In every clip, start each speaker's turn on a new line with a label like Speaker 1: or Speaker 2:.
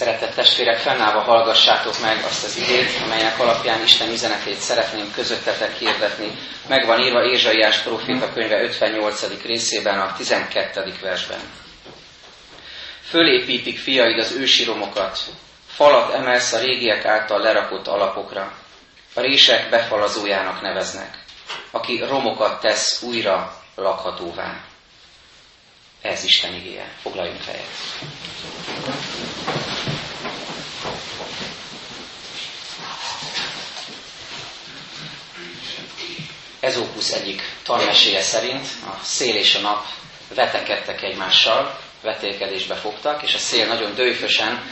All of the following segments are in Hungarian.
Speaker 1: Szeretett testvérek, fennállva hallgassátok meg azt az igét, amelynek alapján Isten üzenetét szeretném közöttetek hirdetni. Meg van írva Ézsaiás proféta könyve 58. részében, a 12. versben. Fölépítik fiaid az ősi romokat, falat emelsz a régiek által lerakott alapokra. A rések befalazójának neveznek, aki romokat tesz újra lakhatóvá. Ez Isten igéje. Foglaljunk fejet. Ezópusz egyik tanmeséje szerint a szél és a nap vetekedtek egymással, vetélkedésbe fogtak, és a szél nagyon dőfösen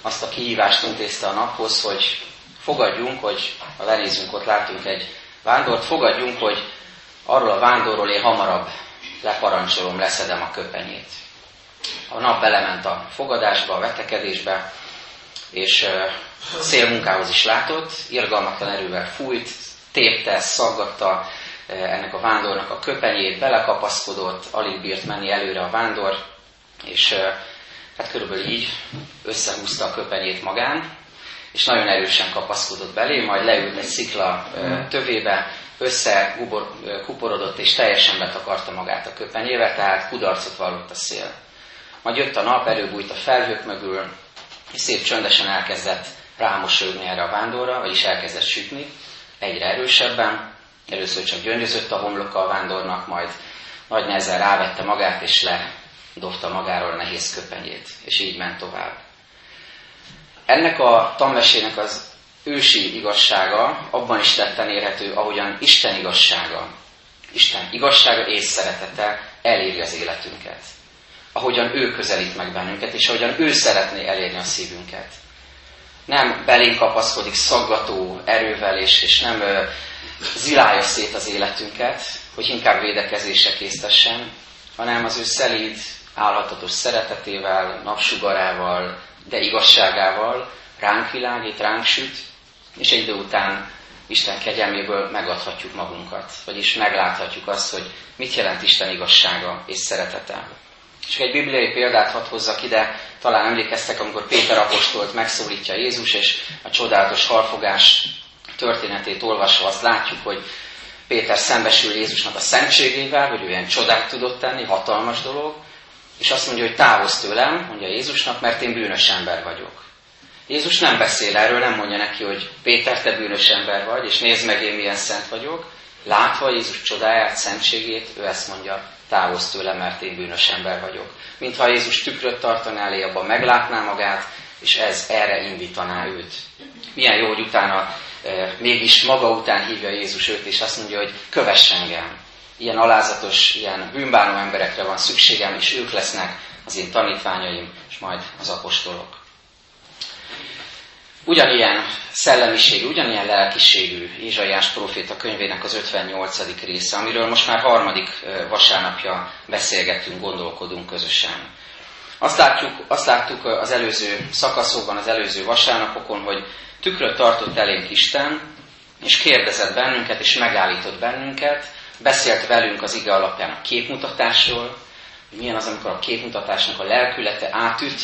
Speaker 1: azt a kihívást intézte a naphoz, hogy fogadjunk, hogy ha lenézünk, ott látunk egy vándort, fogadjunk, hogy arról a vándorról én hamarabb leparancsolom, leszedem a köpenyét. A nap belement a fogadásba, a vetekedésbe, és szélmunkához is látott, irgalmatlan erővel fújt, tépte, szaggatta ennek a vándornak a köpenyét, belekapaszkodott, alig bírt menni előre a vándor, és hát körülbelül így összehúzta a köpenyét magán, és nagyon erősen kapaszkodott belé, majd leült egy szikla tövébe, összekuporodott és teljesen betakarta magát a köpenyével, tehát kudarcot vallott a szél. Majd jött a nap, előbújt a felhők mögül, és szép csöndesen elkezdett rámosolni erre a vándorra, vagyis elkezdett sütni, egyre erősebben. Először csak gyöngyözött a homloka a vándornak, majd nagy nehezen rávette magát, és ledobta magáról a nehéz köpenyét, és így ment tovább. Ennek a tanmesének az ősi igazsága abban is tetten érhető, ahogyan Isten igazsága, Isten igazsága és szeretete eléri az életünket. Ahogyan ő közelít meg bennünket, és ahogyan ő szeretné elérni a szívünket. Nem belénk kapaszkodik szaggató erővel, és, és nem ö, zilálja szét az életünket, hogy inkább védekezése késztessen, hanem az ő szelíd, állhatatos szeretetével, napsugarával, de igazságával ránk világít, ránk süt, és egy idő után Isten kegyelméből megadhatjuk magunkat, vagyis megláthatjuk azt, hogy mit jelent Isten igazsága és szeretete. És egy bibliai példát hadd hozzak ide, talán emlékeztek, amikor Péter apostolt megszólítja Jézus, és a csodálatos halfogás történetét olvasva azt látjuk, hogy Péter szembesül Jézusnak a szentségével, hogy olyan csodát tudott tenni, hatalmas dolog, és azt mondja, hogy távozz tőlem, mondja Jézusnak, mert én bűnös ember vagyok. Jézus nem beszél erről, nem mondja neki, hogy Péter, te bűnös ember vagy, és nézd meg, én milyen szent vagyok. Látva Jézus csodáját, szentségét, ő ezt mondja, távozz tőle, mert én bűnös ember vagyok. Mintha Jézus tükröt tartaná elé, abban meglátná magát, és ez erre indítaná őt. Milyen jó, hogy utána e, mégis maga után hívja Jézus őt, és azt mondja, hogy kövess engem. Ilyen alázatos, ilyen bűnbánó emberekre van szükségem, és ők lesznek az én tanítványaim, és majd az apostolok. Ugyanilyen szellemiség, ugyanilyen lelkiségű Ézsaiás proféta könyvének az 58. része, amiről most már harmadik vasárnapja beszélgetünk, gondolkodunk közösen. Azt látjuk, azt láttuk az előző szakaszokban, az előző vasárnapokon, hogy tükröt tartott elénk Isten, és kérdezett bennünket, és megállított bennünket, beszélt velünk az ige alapján a képmutatásról, hogy milyen az, amikor a képmutatásnak a lelkülete átüt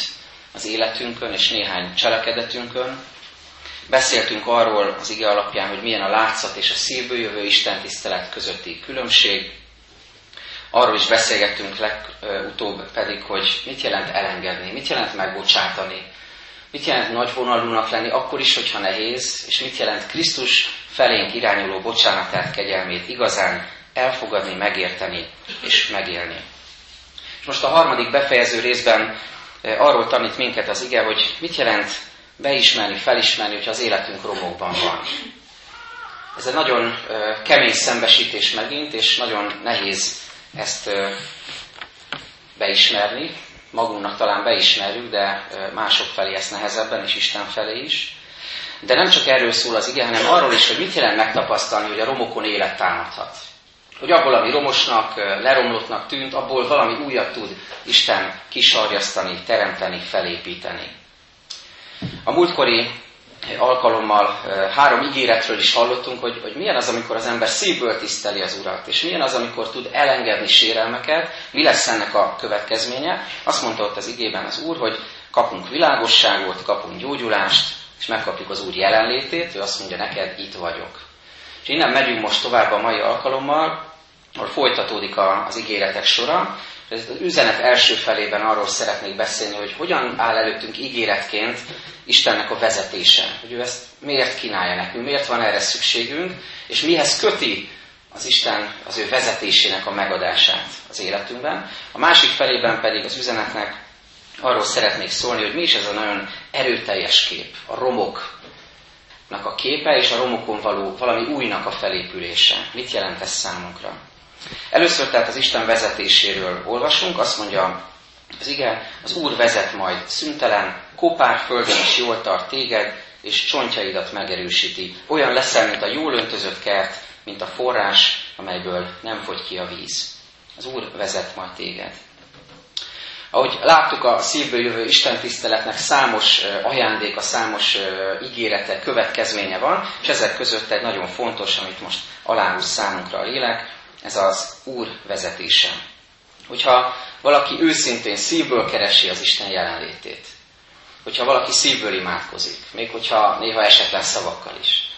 Speaker 1: az életünkön és néhány cselekedetünkön. Beszéltünk arról az ige alapján, hogy milyen a látszat és a szívből jövő Isten tisztelet közötti különbség. Arról is beszélgettünk legutóbb pedig, hogy mit jelent elengedni, mit jelent megbocsátani, mit jelent nagyvonalúnak lenni, akkor is, hogyha nehéz, és mit jelent Krisztus felénk irányuló bocsánatát, kegyelmét igazán elfogadni, megérteni és megélni. És most a harmadik befejező részben arról tanít minket az ige, hogy mit jelent beismerni, felismerni, hogy az életünk romokban van. Ez egy nagyon kemény szembesítés megint, és nagyon nehéz ezt beismerni. Magunknak talán beismerjük, de mások felé ezt nehezebben, és Isten felé is. De nem csak erről szól az ige, hanem arról is, hogy mit jelent megtapasztalni, hogy a romokon élet támadhat hogy abból, ami romosnak, leromlottnak tűnt, abból valami újat tud Isten kisarjasztani, teremteni, felépíteni. A múltkori alkalommal három ígéretről is hallottunk, hogy, hogy milyen az, amikor az ember szívből tiszteli az Urat, és milyen az, amikor tud elengedni sérelmeket, mi lesz ennek a következménye. Azt mondta ott az igében az Úr, hogy kapunk világosságot, kapunk gyógyulást, és megkapjuk az Úr jelenlétét, ő azt mondja neked, itt vagyok. És innen megyünk most tovább a mai alkalommal, ahol folytatódik az ígéretek sora. Az üzenet első felében arról szeretnék beszélni, hogy hogyan áll előttünk ígéretként Istennek a vezetése. Hogy ő ezt miért kínálja nekünk, miért van erre szükségünk, és mihez köti az Isten az ő vezetésének a megadását az életünkben. A másik felében pedig az üzenetnek arról szeretnék szólni, hogy mi is ez a nagyon erőteljes kép, a romoknak a képe, és a romokon való valami újnak a felépülése. Mit jelent ez számunkra? Először tehát az Isten vezetéséről olvasunk, azt mondja az ige, az Úr vezet majd szüntelen, kopár földön is jól tart téged, és csontjaidat megerősíti. Olyan leszel, mint a jól öntözött kert, mint a forrás, amelyből nem fogy ki a víz. Az Úr vezet majd téged. Ahogy láttuk, a szívből jövő Isten tiszteletnek számos ajándéka, számos ígérete, következménye van, és ezek között egy nagyon fontos, amit most aláhúz számunkra a lélek, ez az Úr vezetése. Hogyha valaki őszintén szívből keresi az Isten jelenlétét, hogyha valaki szívből imádkozik, még hogyha néha esetlen szavakkal is,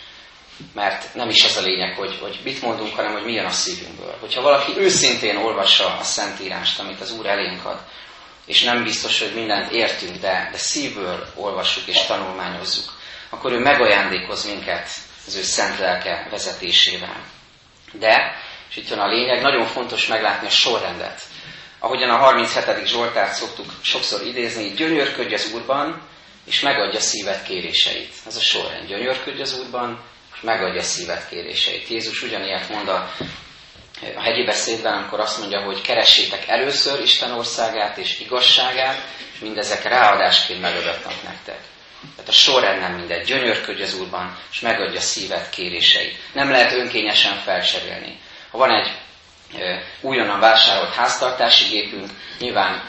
Speaker 1: mert nem is ez a lényeg, hogy, hogy mit mondunk, hanem hogy milyen a szívünkből. Hogyha valaki őszintén olvassa a Szentírást, amit az Úr elénk ad, és nem biztos, hogy mindent értünk, de, de szívből olvassuk és tanulmányozzuk, akkor ő megajándékoz minket az ő szent lelke vezetésével. De, és itt jön a lényeg, nagyon fontos meglátni a sorrendet. Ahogyan a 37. Zsoltárt szoktuk sokszor idézni, gyönyörködj az Úrban, és megadja szívet kéréseit. Ez a sorrend. Gyönyörködj az Úrban, és megadja szívet kéréseit. Jézus ugyanilyet mond a a hegyi beszédben, amikor azt mondja, hogy keressétek először Isten országát és igazságát, és mindezek ráadásként megadatnak nektek. Tehát a sorrend nem mindegy. Gyönyörködj az Úrban, és megadja szívet kéréseit. Nem lehet önkényesen felcserélni. Ha van egy újonnan vásárolt háztartási gépünk, nyilván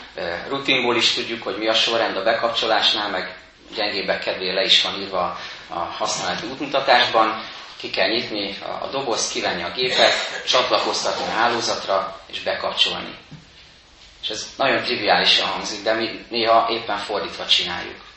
Speaker 1: rutinból is tudjuk, hogy mi a sorrend a bekapcsolásnál, meg gyengébbek kedvére le is van írva a használati útmutatásban, ki kell nyitni a dobozt, kivenni a gépet, csatlakoztatni a hálózatra, és bekapcsolni. És ez nagyon triviálisan hangzik, de mi néha éppen fordítva csináljuk.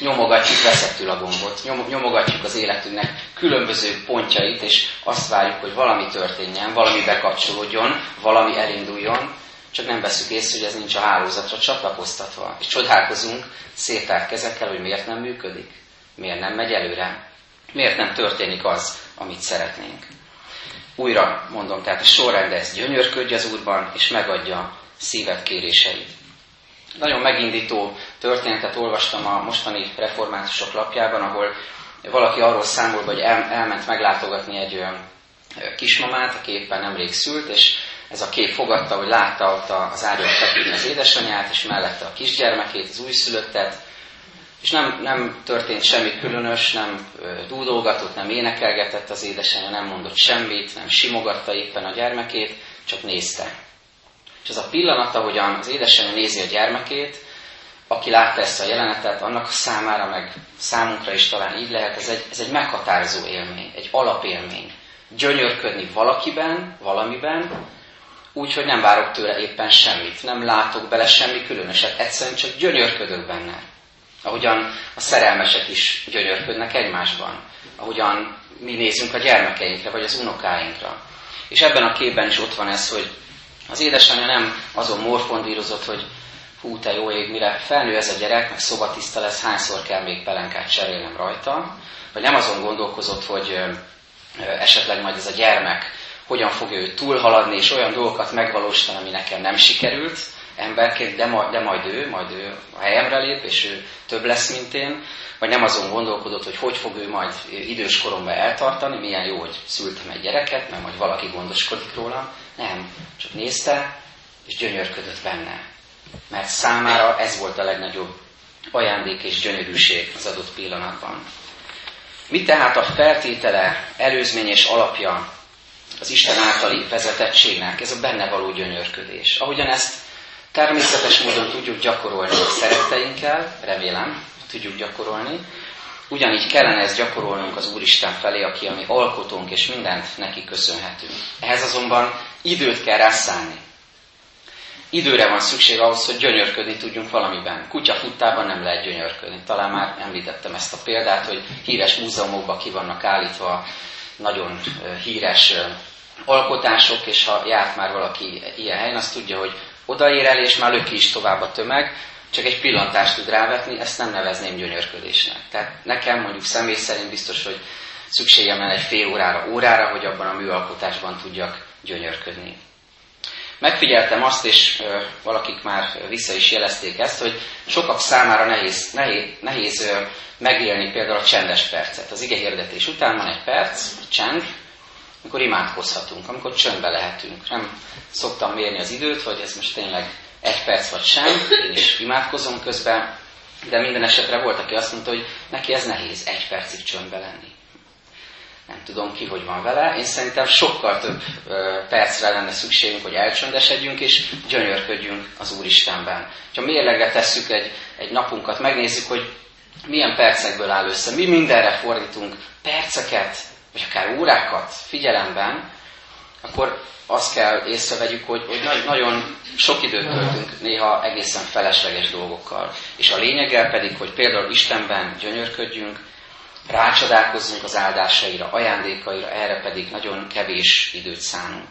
Speaker 1: Nyomogatjuk veszettül a gombot, nyom, nyomogatjuk az életünknek különböző pontjait, és azt várjuk, hogy valami történjen, valami bekapcsolódjon, valami elinduljon, csak nem veszük észre, hogy ez nincs a hálózatra csatlakoztatva. És csodálkozunk szétárt kezekkel, hogy miért nem működik, miért nem megy előre, miért nem történik az, amit szeretnénk. Újra mondom, tehát a sorrend ez gyönyörködj az Úrban, és megadja szíved kéréseit. Nagyon megindító történetet olvastam a mostani reformátusok lapjában, ahol valaki arról számol, hogy el, elment meglátogatni egy olyan kismamát, aki éppen nemrég szült, és ez a kép fogadta, hogy látta ott az ágyon feküdni az édesanyját, és mellette a kisgyermekét, az újszülöttet, és nem, nem történt semmi különös, nem dúdolgatott, nem énekelgetett az édesanyja, nem mondott semmit, nem simogatta éppen a gyermekét, csak nézte. És az a pillanat, ahogyan az édesanyja nézi a gyermekét, aki látta ezt a jelenetet, annak számára, meg számunkra is talán így lehet, ez egy, ez egy meghatározó élmény, egy alapélmény. Gyönyörködni valakiben, valamiben, úgy, hogy nem várok tőle éppen semmit, nem látok bele semmi különöset, egyszerűen csak gyönyörködök benne. Ahogyan a szerelmesek is gyönyörködnek egymásban. Ahogyan mi nézünk a gyermekeinkre, vagy az unokáinkra. És ebben a képben is ott van ez, hogy az édesanyja nem azon morfondírozott, hogy hú, te jó ég, mire felnő ez a gyerek, meg szobatiszta lesz, hányszor kell még pelenkát cserélnem rajta, vagy nem azon gondolkozott, hogy esetleg majd ez a gyermek hogyan fogja őt túlhaladni, és olyan dolgokat megvalósítani, ami nekem nem sikerült, emberként, de, majd, de majd ő, majd ő a helyemre lép, és ő több lesz, mint én, vagy nem azon gondolkodott, hogy hogy fog ő majd idős koromban eltartani, milyen jó, hogy szültem egy gyereket, mert majd valaki gondoskodik róla. Nem, csak nézte, és gyönyörködött benne. Mert számára ez volt a legnagyobb ajándék és gyönyörűség az adott pillanatban. Mi tehát a feltétele, előzmény és alapja az Isten általi vezetettségnek? Ez a benne való gyönyörködés. Ahogyan ezt Természetes módon tudjuk gyakorolni a szeretteinkkel, remélem, tudjuk gyakorolni. Ugyanígy kellene ezt gyakorolnunk az Úristen felé, aki a mi alkotónk, és mindent neki köszönhetünk. Ehhez azonban időt kell rászállni. időre van szükség ahhoz, hogy gyönyörködni tudjunk valamiben. Kutyafuttában nem lehet gyönyörködni. Talán már említettem ezt a példát, hogy híres múzeumokban ki vannak állítva nagyon híres alkotások, és ha járt már valaki ilyen helyen, azt tudja, hogy odaér el, és már löki is tovább a tömeg, csak egy pillantást tud rávetni, ezt nem nevezném gyönyörködésnek. Tehát nekem mondjuk személy szerint biztos, hogy szükségem lenne egy fél órára, órára, hogy abban a műalkotásban tudjak gyönyörködni. Megfigyeltem azt, és ö, valakik már vissza is jelezték ezt, hogy sokak számára nehéz, nehéz, nehéz ö, megélni például a csendes percet. Az ige hirdetés után van egy perc, egy csend, amikor imádkozhatunk, amikor csöndbe lehetünk. Nem szoktam mérni az időt, hogy ez most tényleg egy perc vagy sem, én is imádkozom közben, de minden esetre volt, aki azt mondta, hogy neki ez nehéz egy percig csöndbe lenni. Nem tudom ki, hogy van vele. Én szerintem sokkal több ö, percre lenne szükségünk, hogy elcsöndesedjünk és gyönyörködjünk az Úristenben. Ha mérlegre tesszük egy, egy napunkat, megnézzük, hogy milyen percekből áll össze, mi mindenre fordítunk perceket, vagy akár órákat figyelemben, akkor azt kell észrevegyük, hogy, hogy nagyon sok időt töltünk néha egészen felesleges dolgokkal. És a lényeggel pedig, hogy például Istenben gyönyörködjünk, rácsodálkozzunk az áldásaira, ajándékaira, erre pedig nagyon kevés időt szánunk.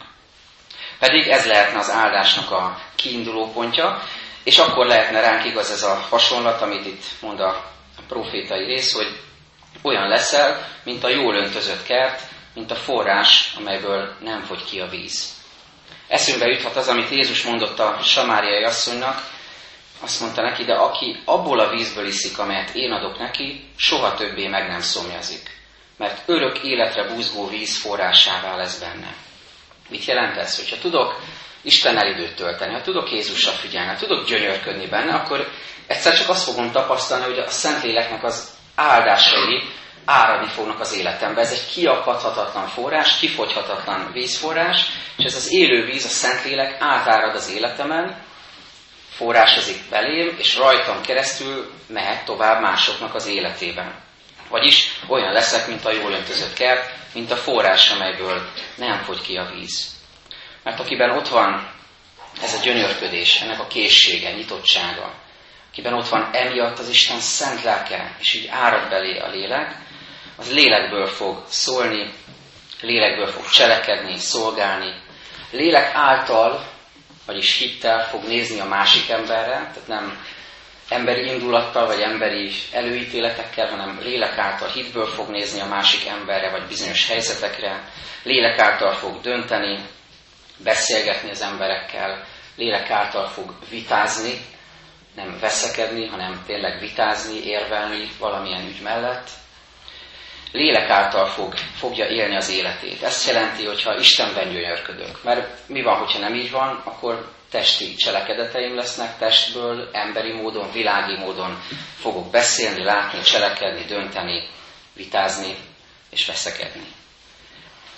Speaker 1: Pedig ez lehetne az áldásnak a kiinduló pontja, és akkor lehetne ránk igaz ez a hasonlat, amit itt mond a profétai rész, hogy olyan leszel, mint a jól öntözött kert, mint a forrás, amelyből nem fogy ki a víz. Eszünkbe juthat az, amit Jézus mondott a samáriai asszonynak, azt mondta neki, de aki abból a vízből iszik, amelyet én adok neki, soha többé meg nem szomjazik, mert örök életre búzgó víz forrásává lesz benne. Mit jelent ez? Hogyha tudok Istennel időt tölteni, ha tudok Jézusra figyelni, ha tudok gyönyörködni benne, akkor egyszer csak azt fogom tapasztalni, hogy a Szentléleknek az áldásai áradni fognak az életembe. Ez egy kiakadhatatlan forrás, kifogyhatatlan vízforrás, és ez az élő víz, a Szentlélek átárad az életemen, forrásozik belém, és rajtam keresztül mehet tovább másoknak az életében. Vagyis olyan leszek, mint a jól öntözött kert, mint a forrás, amelyből nem fogy ki a víz. Mert akiben ott van ez a gyönyörködés, ennek a készsége, nyitottsága, akiben ott van emiatt az Isten szent lelke, és így árad belé a lélek, az lélekből fog szólni, lélekből fog cselekedni, szolgálni, lélek által, vagyis hittel fog nézni a másik emberre, tehát nem emberi indulattal, vagy emberi előítéletekkel, hanem lélek által hitből fog nézni a másik emberre, vagy bizonyos helyzetekre, lélek által fog dönteni, beszélgetni az emberekkel, lélek által fog vitázni, nem veszekedni, hanem tényleg vitázni, érvelni valamilyen ügy mellett. Lélek által fog, fogja élni az életét. Ezt jelenti, hogyha Istenben gyönyörködök. Mert mi van, hogyha nem így van, akkor testi cselekedeteim lesznek, testből, emberi módon, világi módon fogok beszélni, látni, cselekedni, dönteni, vitázni és veszekedni.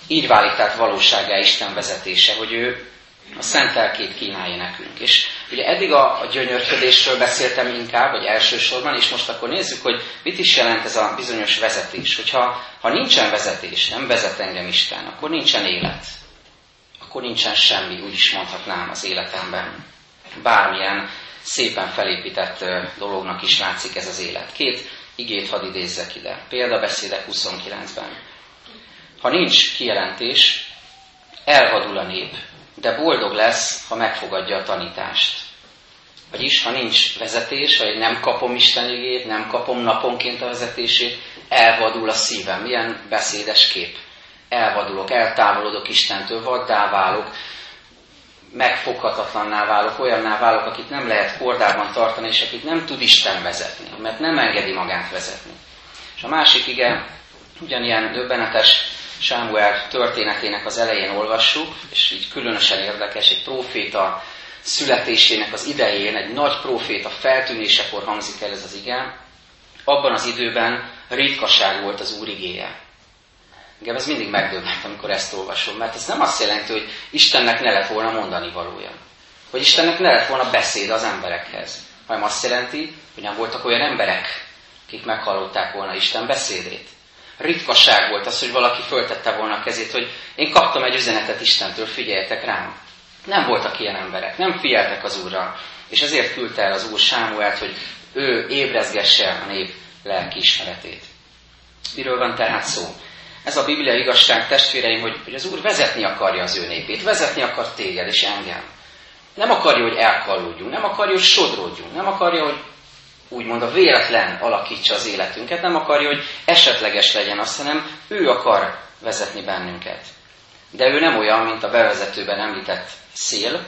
Speaker 1: Így válik tehát valóságá Isten vezetése, hogy ő a szent lelkét kínálja nekünk. És ugye eddig a, a gyönyörködésről beszéltem inkább, vagy elsősorban, és most akkor nézzük, hogy mit is jelent ez a bizonyos vezetés. Hogyha ha nincsen vezetés, nem vezet engem Isten, akkor nincsen élet. Akkor nincsen semmi, úgy is mondhatnám az életemben. Bármilyen szépen felépített dolognak is látszik ez az élet. Két igét hadd idézzek ide. Példabeszédek 29-ben. Ha nincs kijelentés, elvadul a nép, de boldog lesz, ha megfogadja a tanítást. Vagyis, ha nincs vezetés, vagy nem kapom Isten igét, nem kapom naponként a vezetését, elvadul a szívem. Milyen beszédes kép. Elvadulok, eltávolodok Istentől, vaddá válok, megfoghatatlanná válok, olyanná válok, akit nem lehet kordában tartani, és akit nem tud Isten vezetni, mert nem engedi magát vezetni. És a másik igen, ugyanilyen döbbenetes Sámuel történetének az elején olvassuk, és így különösen érdekes, egy próféta születésének az idején, egy nagy próféta feltűnésekor hangzik el ez az igen, abban az időben ritkaság volt az Úr igéje. Engem ez mindig megdöbbent, amikor ezt olvasom, mert ez nem azt jelenti, hogy Istennek ne lett volna mondani valója. Hogy Istennek ne lett volna beszéd az emberekhez. Hanem azt jelenti, hogy nem voltak olyan emberek, akik meghallották volna Isten beszédét ritkaság volt az, hogy valaki föltette volna a kezét, hogy én kaptam egy üzenetet Istentől, figyeljetek rám. Nem voltak ilyen emberek, nem figyeltek az Úrra, és ezért küldte el az Úr Sámuelt, hogy ő ébrezgesse a nép lelkiismeretét. Miről van tehát szó? Ez a Biblia igazság, testvéreim, hogy, hogy az Úr vezetni akarja az ő népét, vezetni akar téged és engem. Nem akarja, hogy elkallódjunk, nem akarja, hogy sodródjunk, nem akarja, hogy úgymond a véletlen alakítsa az életünket, nem akarja, hogy esetleges legyen azt, hanem ő akar vezetni bennünket. De ő nem olyan, mint a bevezetőben említett szél,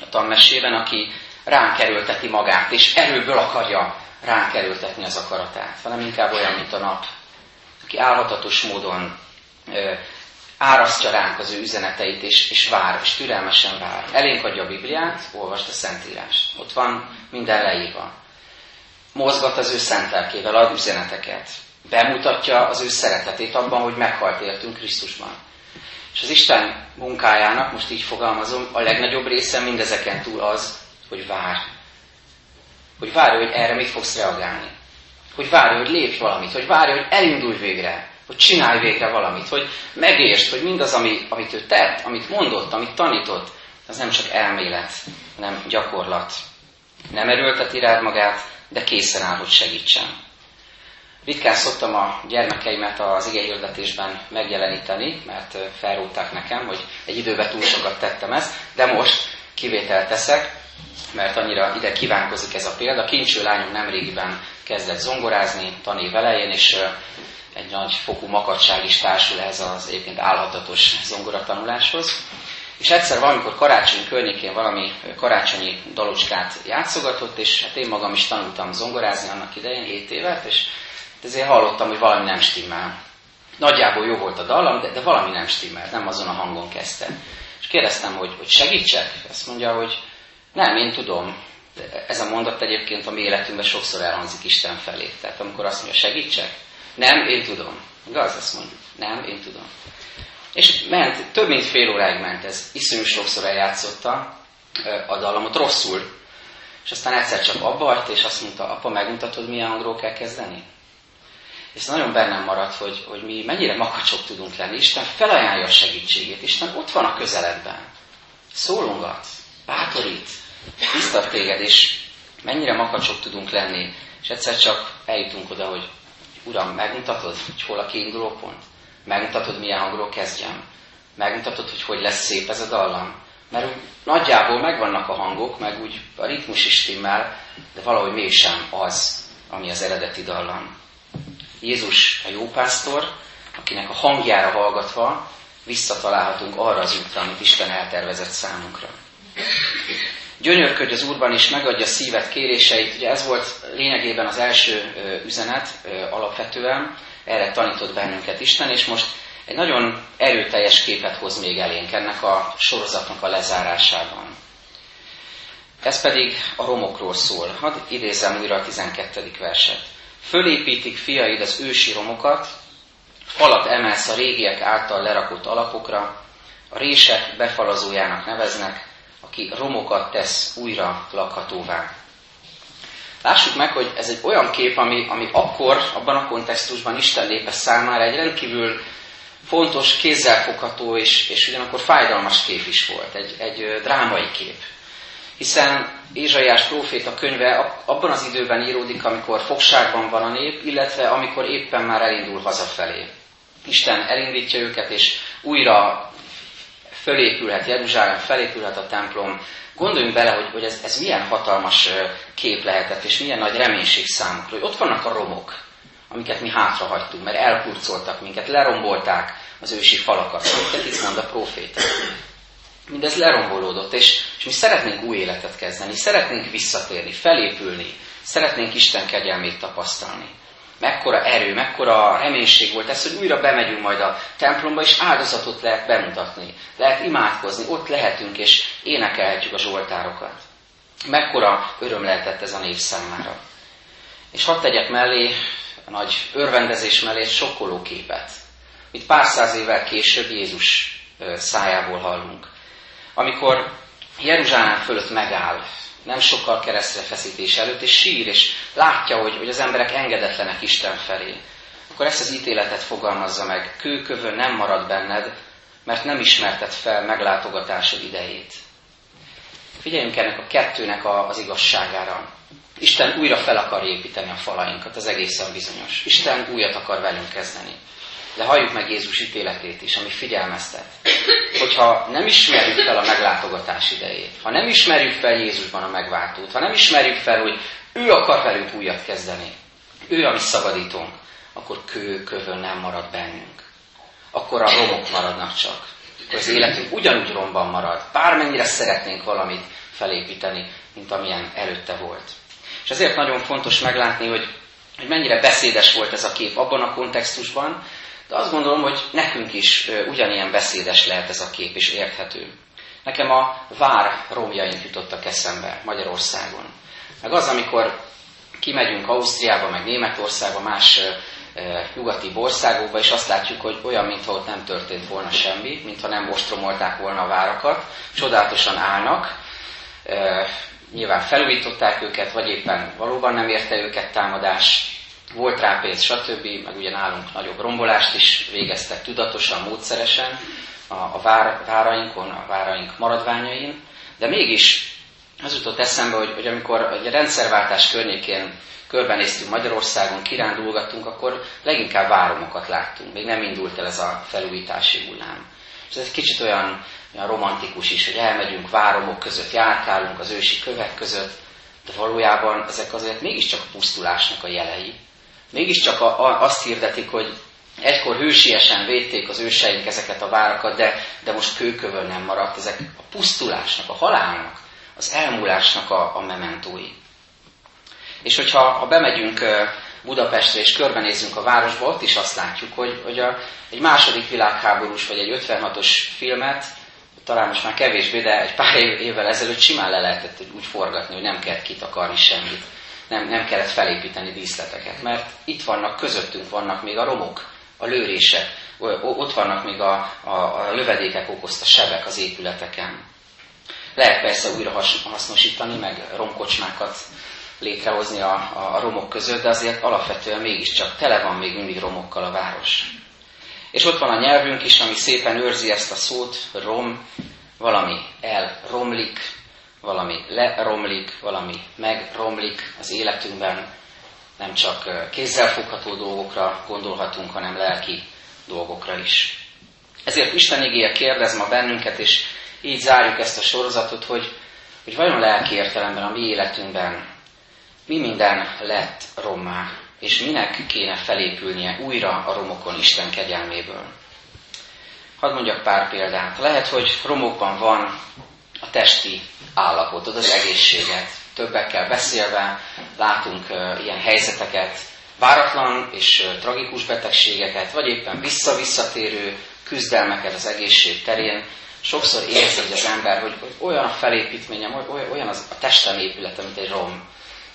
Speaker 1: a tanmesében, aki ránk erőlteti magát, és erőből akarja ránk erőltetni az akaratát, hanem inkább olyan, mint a nap, aki álhatatos módon ö, árasztja ránk az ő üzeneteit, és, és vár, és türelmesen vár. Elénk adja a Bibliát, olvasd a Szentírást. Ott van minden leírva. Mozgat az ő szent lelkével, ad üzeneteket. Bemutatja az ő szeretetét abban, hogy meghalt értünk Krisztusban. És az Isten munkájának, most így fogalmazom, a legnagyobb része mindezeken túl az, hogy vár. Hogy várja, hogy erre mit fogsz reagálni. Hogy várja, hogy lépj valamit. Hogy várja, hogy elindulj végre. Hogy csinálj végre valamit. Hogy megértsd, hogy mindaz, ami, amit ő tett, amit mondott, amit tanított, az nem csak elmélet, hanem gyakorlat. Nem erőlteti rád magát, de készen áll, hogy segítsen. Ritkán szoktam a gyermekeimet az hirdetésben megjeleníteni, mert felrótták nekem, hogy egy időben túl sokat tettem ezt, de most kivételt teszek, mert annyira ide kívánkozik ez a példa. Kincső lányom nemrégiben kezdett zongorázni tanév elején, és egy nagy fokú makadság is társul ehhez az egyébként állhatatos zongoratanuláshoz. És egyszer valamikor karácsony környékén valami karácsonyi dalocskát játszogatott, és hát én magam is tanultam zongorázni annak idején, 7 évet, és ezért hallottam, hogy valami nem stimmel. Nagyjából jó volt a dallam, de, de valami nem stimmel, nem azon a hangon kezdte. És kérdeztem, hogy, hogy segítsek? Azt mondja, hogy nem, én tudom. De ez a mondat egyébként a mi életünkben sokszor elhangzik Isten felé. Tehát amikor azt mondja, segítsek? Nem, én tudom. Igaz, azt mondjuk. Nem, én tudom. És ment, több mint fél óráig ment ez. Iszonyú sokszor eljátszotta a dallamot rosszul. És aztán egyszer csak abba hagyta, és azt mondta, apa, megmutatod, milyen hangról kell kezdeni? És nagyon bennem maradt, hogy, hogy mi mennyire makacsok tudunk lenni. Isten felajánlja a segítségét. Isten ott van a közeledben. Szólongat, bátorít, biztat téged, és mennyire makacsok tudunk lenni. És egyszer csak eljutunk oda, hogy Uram, megmutatod, hogy hol a kiinduló pont? Megmutatod, milyen hangról kezdjem? Megmutatod, hogy hogy lesz szép ez a dallam? Mert nagyjából megvannak a hangok, meg úgy a ritmus is stimmel, de valahogy mégsem az, ami az eredeti dallam. Jézus a jó pásztor, akinek a hangjára hallgatva visszatalálhatunk arra az útra, amit Isten eltervezett számunkra. Gyönyörködj az Úrban és megadja szívet kéréseit. Ugye ez volt lényegében az első üzenet alapvetően, erre tanított bennünket Isten, és most egy nagyon erőteljes képet hoz még elénk ennek a sorozatnak a lezárásában. Ez pedig a romokról szól. Hadd idézem újra a 12. verset. Fölépítik fiaid az ősi romokat, falat emelsz a régiek által lerakott alapokra, a rések befalazójának neveznek, aki romokat tesz újra lakhatóvá. Lássuk meg, hogy ez egy olyan kép, ami, ami akkor, abban a kontextusban Isten lépe számára egy rendkívül fontos, kézzelfogható és, és ugyanakkor fájdalmas kép is volt, egy, egy drámai kép. Hiszen Ézsaiás próféta könyve abban az időben íródik, amikor fogságban van a nép, illetve amikor éppen már elindul hazafelé. Isten elindítja őket, és újra fölépülhet Jeruzsálem, felépülhet a templom. Gondoljunk bele, hogy, hogy ez, ez milyen hatalmas kép lehetett, és milyen nagy reménység számukra, hogy ott vannak a romok, amiket mi hátrahagytunk, mert elkurcoltak minket, lerombolták az ősi falakat. Mit itt mond a próféta? mindez lerombolódott, és, és mi szeretnénk új életet kezdeni, szeretnénk visszatérni, felépülni, szeretnénk Isten kegyelmét tapasztalni. Mekkora erő, mekkora reménység volt ez, hogy újra bemegyünk majd a templomba, és áldozatot lehet bemutatni, lehet imádkozni, ott lehetünk, és énekelhetjük a zsoltárokat. Mekkora öröm lehetett ez a név számára. És hadd tegyek mellé, a nagy örvendezés mellé egy sokkoló képet, mit pár száz évvel később Jézus szájából hallunk amikor Jeruzsálem fölött megáll, nem sokkal keresztre feszítés előtt, és sír, és látja, hogy, hogy az emberek engedetlenek Isten felé, akkor ezt az ítéletet fogalmazza meg. Kőkövön nem marad benned, mert nem ismerted fel meglátogatásod idejét. Figyeljünk ennek a kettőnek az igazságára. Isten újra fel akar építeni a falainkat, az egészen bizonyos. Isten újat akar velünk kezdeni. De halljuk meg Jézus ítéletét is, ami figyelmeztet. Hogyha nem ismerjük fel a meglátogatás idejét, ha nem ismerjük fel Jézusban a megváltót, ha nem ismerjük fel, hogy ő akar velünk újat kezdeni, ő a mi szabadítónk, akkor kő, kövön nem marad bennünk. Akkor a romok maradnak csak. Akkor az életünk ugyanúgy romban marad. Bármennyire szeretnénk valamit felépíteni, mint amilyen előtte volt. És ezért nagyon fontos meglátni, hogy, hogy mennyire beszédes volt ez a kép abban a kontextusban, de azt gondolom, hogy nekünk is ugyanilyen beszédes lehet ez a kép, és érthető. Nekem a vár romjaink jutottak eszembe Magyarországon. Meg az, amikor kimegyünk Ausztriába, meg Németországba, más nyugati országokba, és azt látjuk, hogy olyan, mintha ott nem történt volna semmi, mintha nem ostromolták volna a várakat, csodálatosan állnak, nyilván felújították őket, vagy éppen valóban nem érte őket támadás, volt rá pénz, stb., meg ugye nálunk nagyobb rombolást is végeztek tudatosan, módszeresen a, a vár, várainkon, a váraink maradványain, de mégis az jutott eszembe, hogy, hogy amikor a rendszerváltás környékén körbenéztünk Magyarországon, kirándulgattunk, akkor leginkább váromokat láttunk. Még nem indult el ez a felújítási hullám. És ez egy kicsit olyan, olyan romantikus is, hogy elmegyünk váromok között, járkálunk az ősi kövek között, de valójában ezek azért mégiscsak a pusztulásnak a jelei. Mégiscsak a, a, azt hirdetik, hogy egykor hősiesen védték az őseink ezeket a várakat, de, de most kőkövön nem maradt. Ezek a pusztulásnak, a halálnak, az elmúlásnak a, a mementói. És hogyha ha bemegyünk Budapestre és körbenézzünk a városba, ott is azt látjuk, hogy, hogy a, egy második világháborús vagy egy 56-os filmet, talán most már kevésbé, de egy pár év, évvel ezelőtt simán le lehetett úgy forgatni, hogy nem kellett kitakarni semmit. Nem, nem kellett felépíteni díszleteket, mert itt vannak, közöttünk vannak még a romok, a lőrések, ott vannak még a, a, a lövedékek okozta sebek az épületeken. Lehet persze újra hasznosítani, meg romkocsmákat létrehozni a, a, romok között, de azért alapvetően mégiscsak tele van még mindig romokkal a város. És ott van a nyelvünk is, ami szépen őrzi ezt a szót, rom, valami elromlik, valami leromlik, valami megromlik az életünkben. Nem csak kézzelfogható dolgokra gondolhatunk, hanem lelki dolgokra is. Ezért Isten igéje kérdez ma bennünket, és így zárjuk ezt a sorozatot, hogy, hogy vajon lelki értelemben a mi életünkben mi minden lett rommá, és minek kéne felépülnie újra a romokon Isten kegyelméből. Hadd mondjak pár példát. Lehet, hogy romokban van a testi állapotod, az egészséget. Többekkel beszélve látunk ilyen helyzeteket, váratlan és tragikus betegségeket, vagy éppen vissza-visszatérő küzdelmeket az egészség terén. Sokszor érzi hogy az ember, hogy, hogy olyan a felépítményem, olyan az a testem épülete, mint egy rom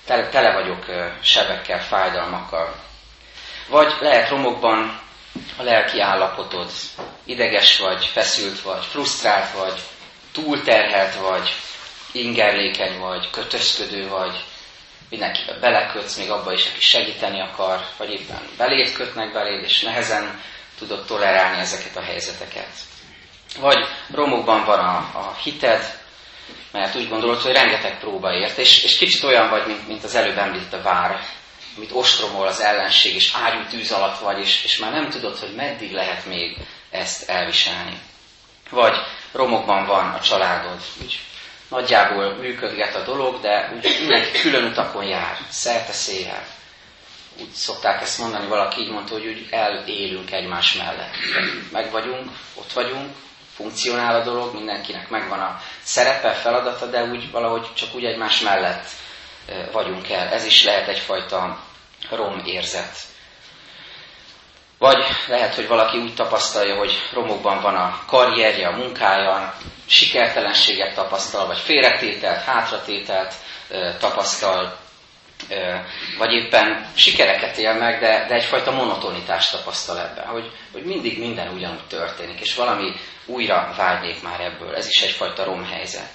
Speaker 1: tele, tele vagyok sebekkel, fájdalmakkal. Vagy lehet romokban a lelki állapotod, ideges vagy, feszült vagy, frusztrált vagy, túlterhelt vagy, ingerlékeny vagy, kötözködő vagy, mindenkibe belekötsz, még abba is, aki segíteni akar, vagy éppen beléd kötnek beléd, és nehezen tudod tolerálni ezeket a helyzeteket. Vagy romokban van a, a hited, mert úgy gondolod, hogy rengeteg próba ért, és, és kicsit olyan vagy, mint, mint az előbb említett a vár, amit ostromol az ellenség, és ágyú tűz alatt vagy, és, és már nem tudod, hogy meddig lehet még ezt elviselni. Vagy romokban van a családod, úgy nagyjából működget a dolog, de úgy mindenki külön utakon jár, szerte széjjel. Úgy szokták ezt mondani, valaki így mondta, hogy úgy elélünk egymás mellett. Meg vagyunk, ott vagyunk, funkcionál a dolog, mindenkinek megvan a szerepe, feladata, de úgy valahogy csak úgy egymás mellett vagyunk el. Ez is lehet egyfajta rom érzet. Vagy lehet, hogy valaki úgy tapasztalja, hogy romokban van a karrierje, a munkája, sikertelenséget tapasztal, vagy félretételt, hátratételt tapasztal, vagy éppen sikereket él meg, de, de egyfajta monotonitást tapasztal ebben, hogy, hogy mindig minden ugyanúgy történik, és valami újra vágynék már ebből. Ez is egyfajta romhelyzet.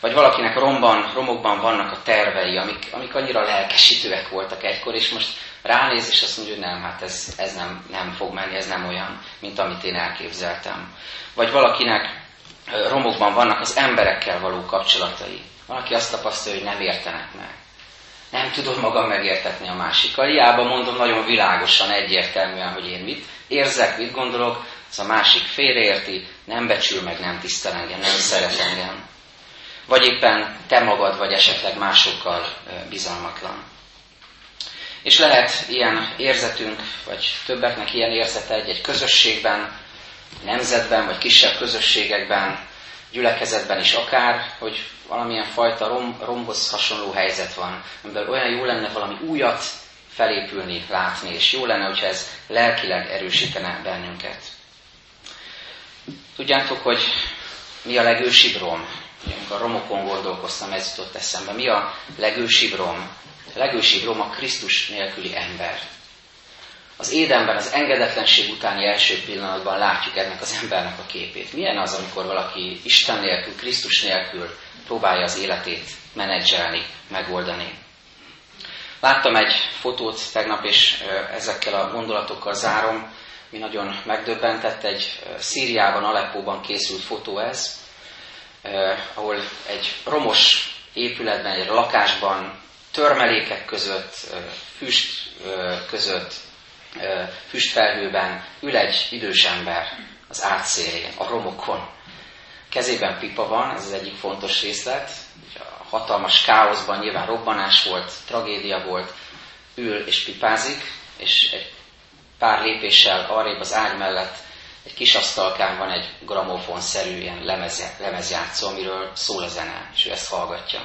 Speaker 1: Vagy valakinek romban, romokban vannak a tervei, amik, amik annyira lelkesítőek voltak egykor, és most ránéz, és azt mondja, hogy nem, hát ez, ez nem, nem fog menni, ez nem olyan, mint amit én elképzeltem. Vagy valakinek romokban vannak az emberekkel való kapcsolatai. Valaki azt tapasztalja, hogy nem értenek meg. Nem tudom magam megértetni a másikkal. Hiába mondom nagyon világosan, egyértelműen, hogy én mit érzek, mit gondolok, az a másik félreérti, nem becsül meg, nem tisztel engem, nem szeret engem. Vagy éppen te magad vagy esetleg másokkal bizalmatlan. És lehet ilyen érzetünk, vagy többeknek ilyen érzete egy, egy közösségben, nemzetben, vagy kisebb közösségekben, gyülekezetben is akár, hogy valamilyen fajta rom, romhoz hasonló helyzet van, amiben olyan jó lenne valami újat felépülni, látni, és jó lenne, hogyha ez lelkileg erősítene bennünket. Tudjátok, hogy mi a legősibb rom? Amikor a romokon gondolkoztam, ez jutott eszembe. Mi a legősibb rom? Legősibb rom a Krisztus nélküli ember. Az édenben, az engedetlenség utáni első pillanatban látjuk ennek az embernek a képét. Milyen az, amikor valaki Isten nélkül, Krisztus nélkül próbálja az életét menedzselni, megoldani. Láttam egy fotót tegnap, és ezekkel a gondolatokkal zárom, mi nagyon megdöbbentett, egy Szíriában, Aleppóban készült fotó ez, ahol egy romos épületben, egy lakásban, törmelékek között, füst között, füstfelhőben ül egy idős ember az átszélén, a romokon. Kezében pipa van, ez az egyik fontos részlet. A hatalmas káoszban nyilván robbanás volt, tragédia volt, ül és pipázik, és egy pár lépéssel arrébb az ágy mellett egy kis asztalkán van egy gramofon-szerű ilyen lemez, lemezjátszó, amiről szól a zene, és ő ezt hallgatja.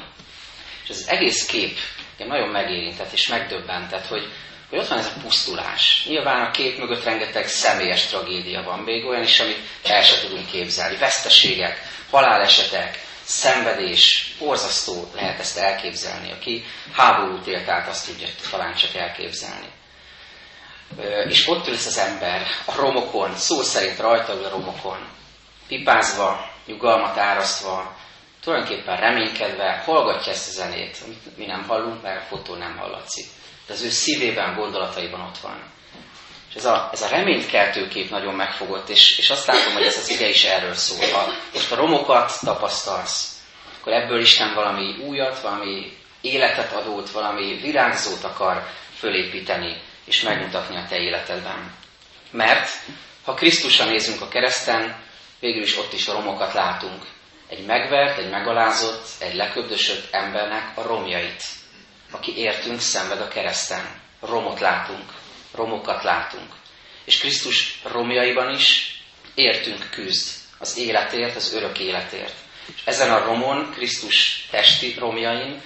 Speaker 1: És az egész kép nagyon megérintett és megdöbbentett, hogy, hogy ott van ez a pusztulás. Nyilván a kép mögött rengeteg személyes tragédia van, még olyan is, amit el sem tudunk képzelni. Veszteségek, halálesetek, szenvedés, borzasztó lehet ezt elképzelni. Aki háborút élt át, azt tudja talán csak elképzelni és ott ülsz az ember a romokon, szó szerint rajta ül a romokon, pipázva, nyugalmat árasztva, tulajdonképpen reménykedve hallgatja ezt a zenét, amit mi nem hallunk, mert a fotó nem hallatszik. De az ő szívében, gondolataiban ott van. És ez a, ez a reménykeltő kép nagyon megfogott, és, és azt látom, hogy ez az ige is erről szól. Ha most a romokat tapasztalsz, akkor ebből Isten valami újat, valami életet adót, valami virágzót akar fölépíteni és megmutatni a te életedben. Mert ha Krisztusra nézünk a kereszten, végül is ott is a romokat látunk. Egy megvert, egy megalázott, egy leködösött embernek a romjait. Aki értünk, szenved a kereszten. Romot látunk, romokat látunk. És Krisztus romjaiban is értünk küzd az életért, az örök életért. És ezen a romon, Krisztus testi romjain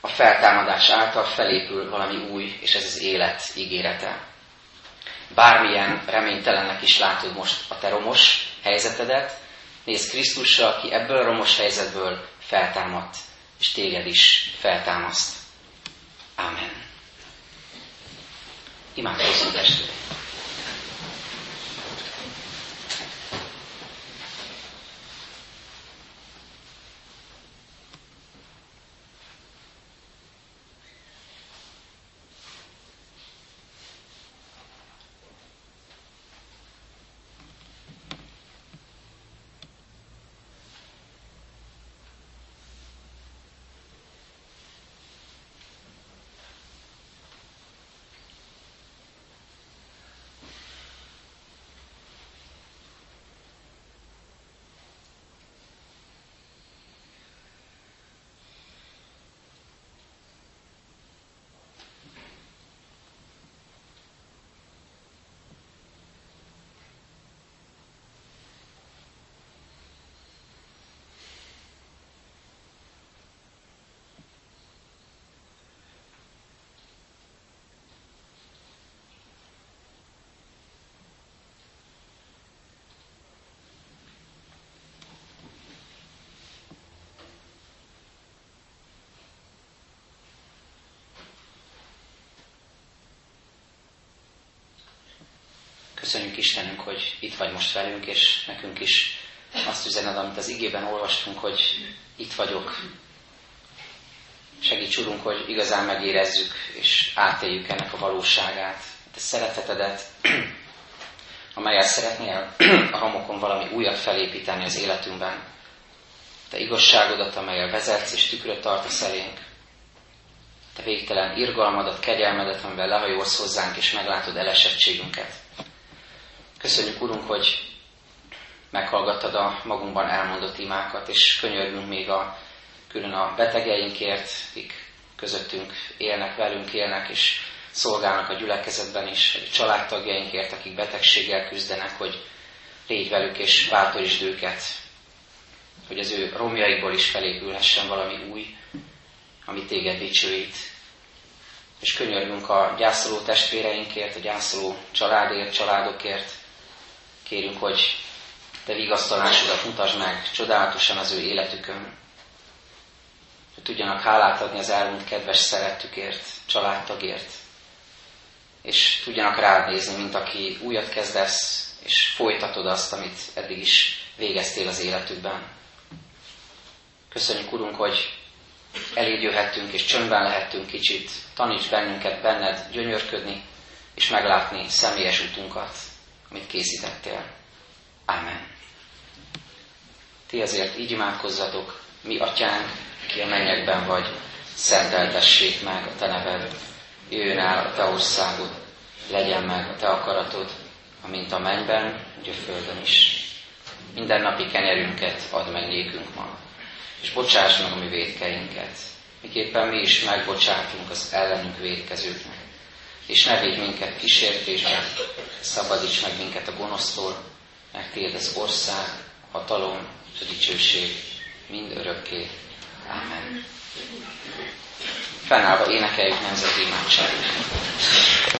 Speaker 1: a feltámadás által felépül valami új, és ez az élet ígérete. Bármilyen reménytelennek is látod most a te romos helyzetedet, nézd Krisztusra, aki ebből a romos helyzetből feltámadt, és téged is feltámaszt. Amen. Imádkozzunk testvérek! Köszönjük Istenünk, hogy itt vagy most velünk, és nekünk is azt üzened, amit az igében olvastunk, hogy itt vagyok. Segíts, Urunk, hogy igazán megérezzük és átéljük ennek a valóságát, a szeretetedet, amelyet szeretnél a romokon valami újat felépíteni az életünkben. Te igazságodat, amelyel vezetsz és tükröt tartasz elénk. Te végtelen irgalmadat, kegyelmedet, amivel lehajolsz hozzánk és meglátod elesettségünket. Köszönjük, Urunk, hogy meghallgattad a magunkban elmondott imákat, és könyörgünk még a, külön a betegeinkért, akik közöttünk élnek, velünk élnek, és szolgálnak a gyülekezetben is, a családtagjainkért, akik betegséggel küzdenek, hogy légy velük és bátorítsd őket, hogy az ő romjaikból is felépülhessen valami új, ami téged dicsőít. És könyörgünk a gyászoló testvéreinkért, a gyászoló családért, családokért. Kérünk, hogy te vigasztalásodat mutasd meg csodálatosan az ő életükön, hogy tudjanak hálát adni az elmúlt kedves szerettükért, családtagért, és tudjanak rád nézni, mint aki újat kezdesz, és folytatod azt, amit eddig is végeztél az életükben. Köszönjük, Urunk, hogy eléd jöhettünk, és csöndben lehettünk kicsit, taníts bennünket benned gyönyörködni, és meglátni személyes utunkat, amit készítettél. Amen. Ti ezért így imádkozzatok, mi atyánk, ki a mennyekben vagy, szenteltessék meg a te neved, jöjjön el a te országod, legyen meg a te akaratod, amint a mennyben, úgy a földön is. Minden napi kenyerünket add meg nékünk ma, és bocsáss meg a mi védkeinket, miképpen mi is megbocsátunk az ellenünk védkezőknek. És ne védj minket kísértésben, szabadíts meg minket a gonosztól, mert Tiéd az ország, hatalom és a dicsőség mind örökké. Amen. Fennállva énekeljük nemzeti imádságot.